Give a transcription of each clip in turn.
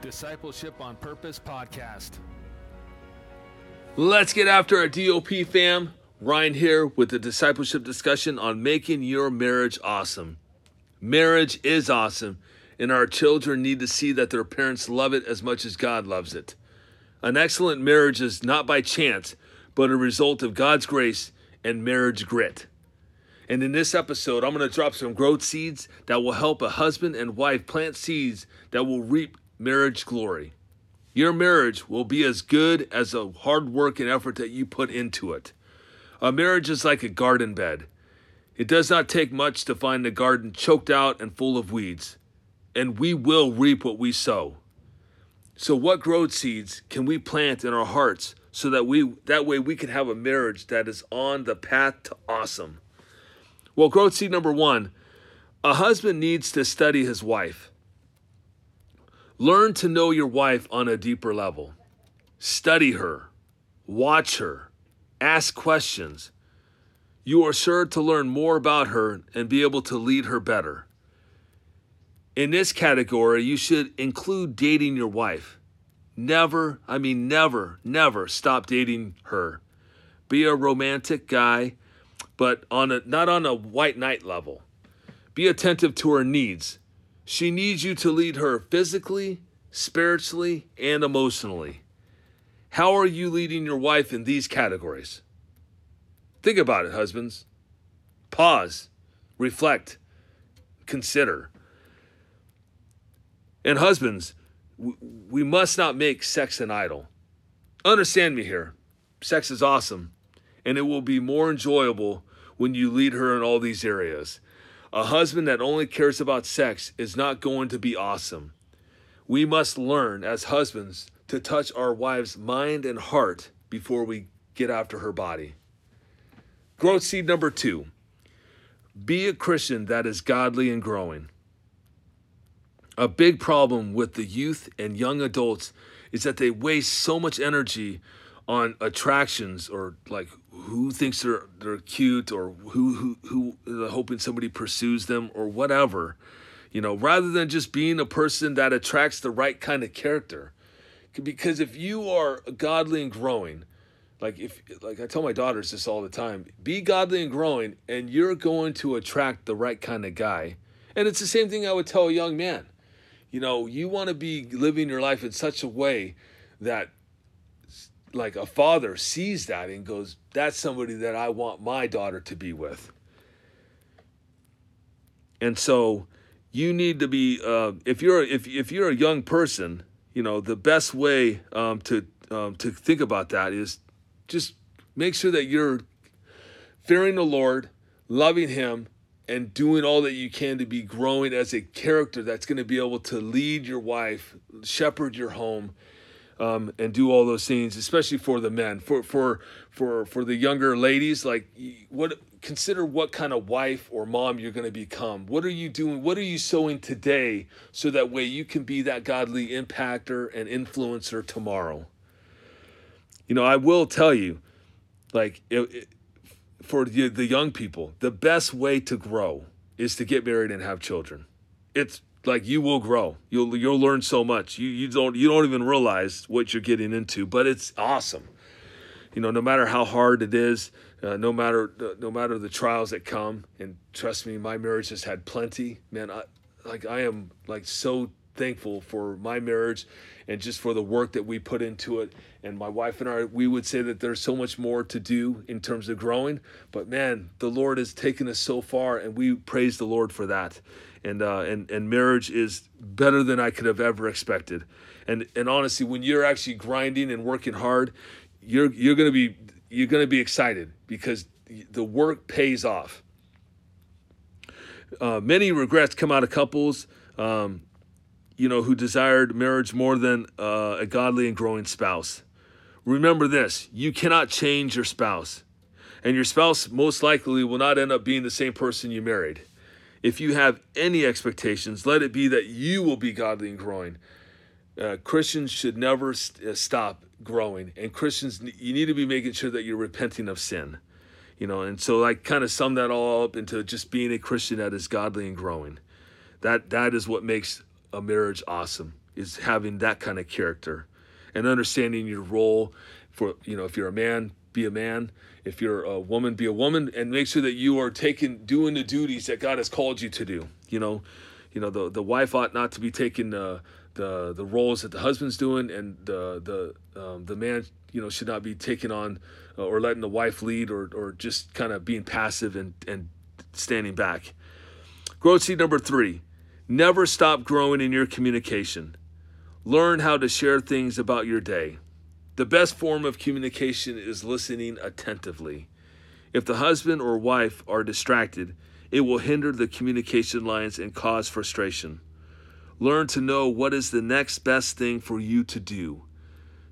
Discipleship on Purpose podcast. Let's get after our DOP fam. Ryan here with the discipleship discussion on making your marriage awesome. Marriage is awesome, and our children need to see that their parents love it as much as God loves it. An excellent marriage is not by chance, but a result of God's grace and marriage grit. And in this episode, I'm going to drop some growth seeds that will help a husband and wife plant seeds that will reap marriage glory. Your marriage will be as good as the hard work and effort that you put into it. A marriage is like a garden bed. It does not take much to find the garden choked out and full of weeds, and we will reap what we sow. So what growth seeds can we plant in our hearts so that we that way we can have a marriage that is on the path to awesome? Well, growth seed number 1, a husband needs to study his wife. Learn to know your wife on a deeper level. Study her, watch her, ask questions. You are sure to learn more about her and be able to lead her better. In this category, you should include dating your wife. Never, I mean, never, never stop dating her. Be a romantic guy, but on a not on a white knight level. Be attentive to her needs. She needs you to lead her physically, spiritually, and emotionally. How are you leading your wife in these categories? Think about it, husbands. Pause, reflect, consider. And husbands, we must not make sex an idol. Understand me here. Sex is awesome, and it will be more enjoyable when you lead her in all these areas. A husband that only cares about sex is not going to be awesome. We must learn as husbands to touch our wife's mind and heart before we get after her body. Growth seed number two be a Christian that is godly and growing. A big problem with the youth and young adults is that they waste so much energy on attractions or like who thinks they're they're cute or who who who hoping somebody pursues them or whatever you know rather than just being a person that attracts the right kind of character. Because if you are godly and growing like if like I tell my daughters this all the time be godly and growing and you're going to attract the right kind of guy. And it's the same thing I would tell a young man. You know you want to be living your life in such a way that like a father sees that and goes, that's somebody that I want my daughter to be with. And so you need to be uh, if you're if if you're a young person, you know the best way um, to um, to think about that is just make sure that you're fearing the Lord, loving Him, and doing all that you can to be growing as a character that's going to be able to lead your wife, shepherd your home, um, and do all those things, especially for the men. For for for for the younger ladies, like what consider what kind of wife or mom you're going to become. What are you doing? What are you sowing today, so that way you can be that godly impactor and influencer tomorrow. You know, I will tell you, like it, it, for the, the young people, the best way to grow is to get married and have children. It's like you will grow. You'll you'll learn so much. You you don't you don't even realize what you're getting into, but it's awesome. You know, no matter how hard it is, uh, no matter no matter the trials that come, and trust me, my marriage has had plenty. Man, I like I am like so thankful for my marriage and just for the work that we put into it. And my wife and I, we would say that there's so much more to do in terms of growing. But man, the Lord has taken us so far, and we praise the Lord for that and uh, and and marriage is better than I could have ever expected. And and honestly, when you're actually grinding and working hard, you're you're gonna be you're gonna be excited because the work pays off. Uh, many regrets come out of couples, um, you know, who desired marriage more than uh, a godly and growing spouse. Remember this: you cannot change your spouse, and your spouse most likely will not end up being the same person you married if you have any expectations, let it be that you will be godly and growing. Uh, Christians should never st- uh, stop growing, and Christians, you need to be making sure that you're repenting of sin. You know, and so I kind of sum that all up into just being a Christian that is godly and growing. That that is what makes a marriage awesome. is having that kind of character and understanding your role for you know if you're a man be a man. If you're a woman be a woman and make sure that you are taking doing the duties that god has called you to do. You know you know the the wife ought not to be taking the the the roles that the husband's doing and the the um, the man you know should not be taking on uh, or letting the wife lead or or just kind of being passive and and standing back. Growth seed number three never stop growing in your communication learn how to share things about your day the best form of communication is listening attentively. If the husband or wife are distracted, it will hinder the communication lines and cause frustration. Learn to know what is the next best thing for you to do.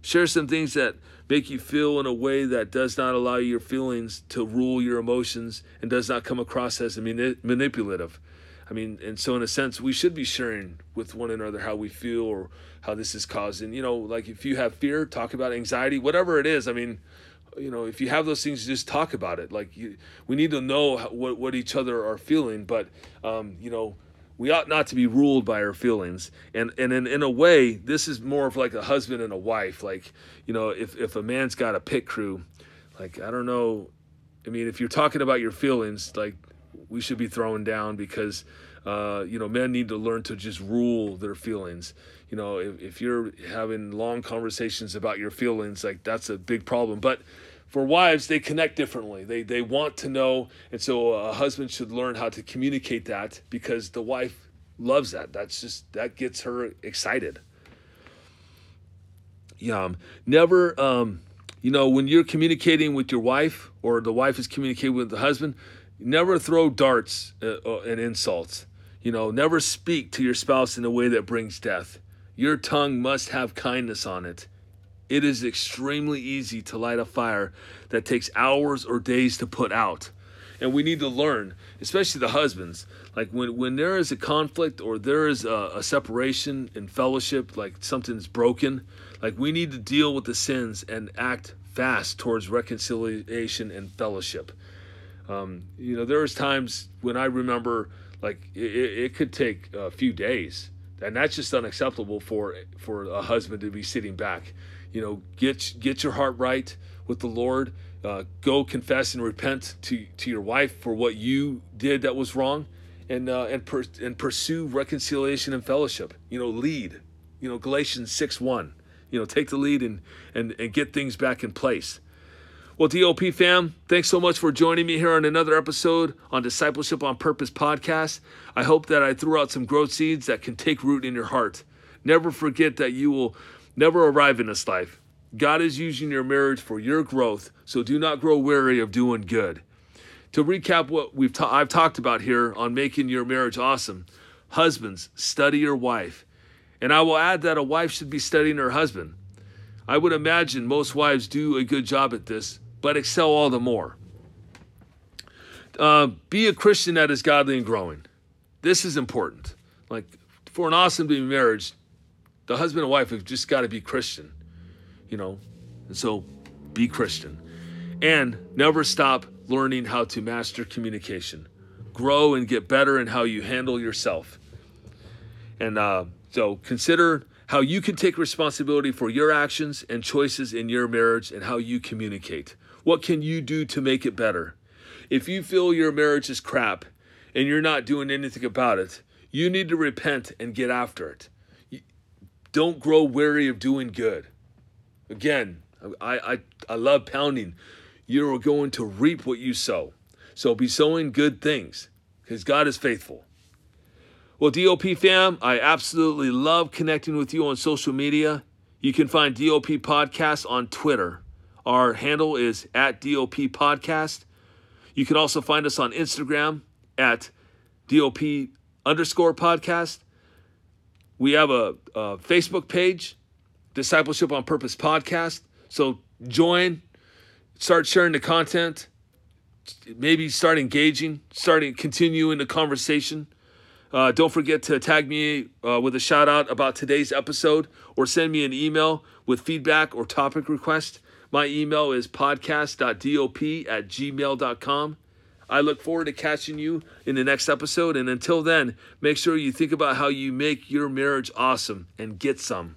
Share some things that make you feel in a way that does not allow your feelings to rule your emotions and does not come across as manipulative. I mean, and so in a sense, we should be sharing with one another how we feel or how this is causing. You know, like if you have fear, talk about anxiety, whatever it is. I mean, you know, if you have those things, just talk about it. Like you, we need to know how, what what each other are feeling, but um, you know, we ought not to be ruled by our feelings. And and in, in a way, this is more of like a husband and a wife. Like you know, if if a man's got a pit crew, like I don't know. I mean, if you're talking about your feelings, like we should be throwing down because uh, you know men need to learn to just rule their feelings. You know if, if you're having long conversations about your feelings like that's a big problem. But for wives they connect differently. They they want to know and so a husband should learn how to communicate that because the wife loves that. That's just that gets her excited. Yeah never um, you know when you're communicating with your wife or the wife is communicating with the husband never throw darts uh, uh, and insults. You know, never speak to your spouse in a way that brings death. Your tongue must have kindness on it. It is extremely easy to light a fire that takes hours or days to put out. And we need to learn, especially the husbands, like when, when there is a conflict or there is a, a separation in fellowship, like something's broken, like we need to deal with the sins and act fast towards reconciliation and fellowship. Um, you know, there was times when I remember like it, it could take a few days, and that's just unacceptable for for a husband to be sitting back. You know, get get your heart right with the Lord. Uh, go confess and repent to to your wife for what you did that was wrong, and uh, and per, and pursue reconciliation and fellowship. You know, lead. You know, Galatians six one. You know, take the lead and and and get things back in place. Well, DOP fam, thanks so much for joining me here on another episode on Discipleship on Purpose podcast. I hope that I threw out some growth seeds that can take root in your heart. Never forget that you will never arrive in this life. God is using your marriage for your growth, so do not grow weary of doing good. To recap what we've ta- I've talked about here on making your marriage awesome, husbands, study your wife. And I will add that a wife should be studying her husband. I would imagine most wives do a good job at this, but excel all the more. Uh, be a Christian that is godly and growing. This is important. Like for an awesome marriage, the husband and wife have just got to be Christian, you know. And so, be Christian, and never stop learning how to master communication. Grow and get better in how you handle yourself. And uh, so, consider how you can take responsibility for your actions and choices in your marriage and how you communicate. What can you do to make it better? If you feel your marriage is crap and you're not doing anything about it, you need to repent and get after it. Don't grow weary of doing good. Again, I, I, I love pounding. You're going to reap what you sow. So be sowing good things because God is faithful. Well, DOP fam, I absolutely love connecting with you on social media. You can find DOP Podcast on Twitter. Our handle is at DOP Podcast. You can also find us on Instagram at DOP underscore podcast. We have a, a Facebook page, Discipleship on Purpose Podcast. So join, start sharing the content, maybe start engaging, starting continuing the conversation. Uh, don't forget to tag me uh, with a shout out about today's episode or send me an email with feedback or topic request. My email is podcast.dop at gmail.com. I look forward to catching you in the next episode. And until then, make sure you think about how you make your marriage awesome and get some.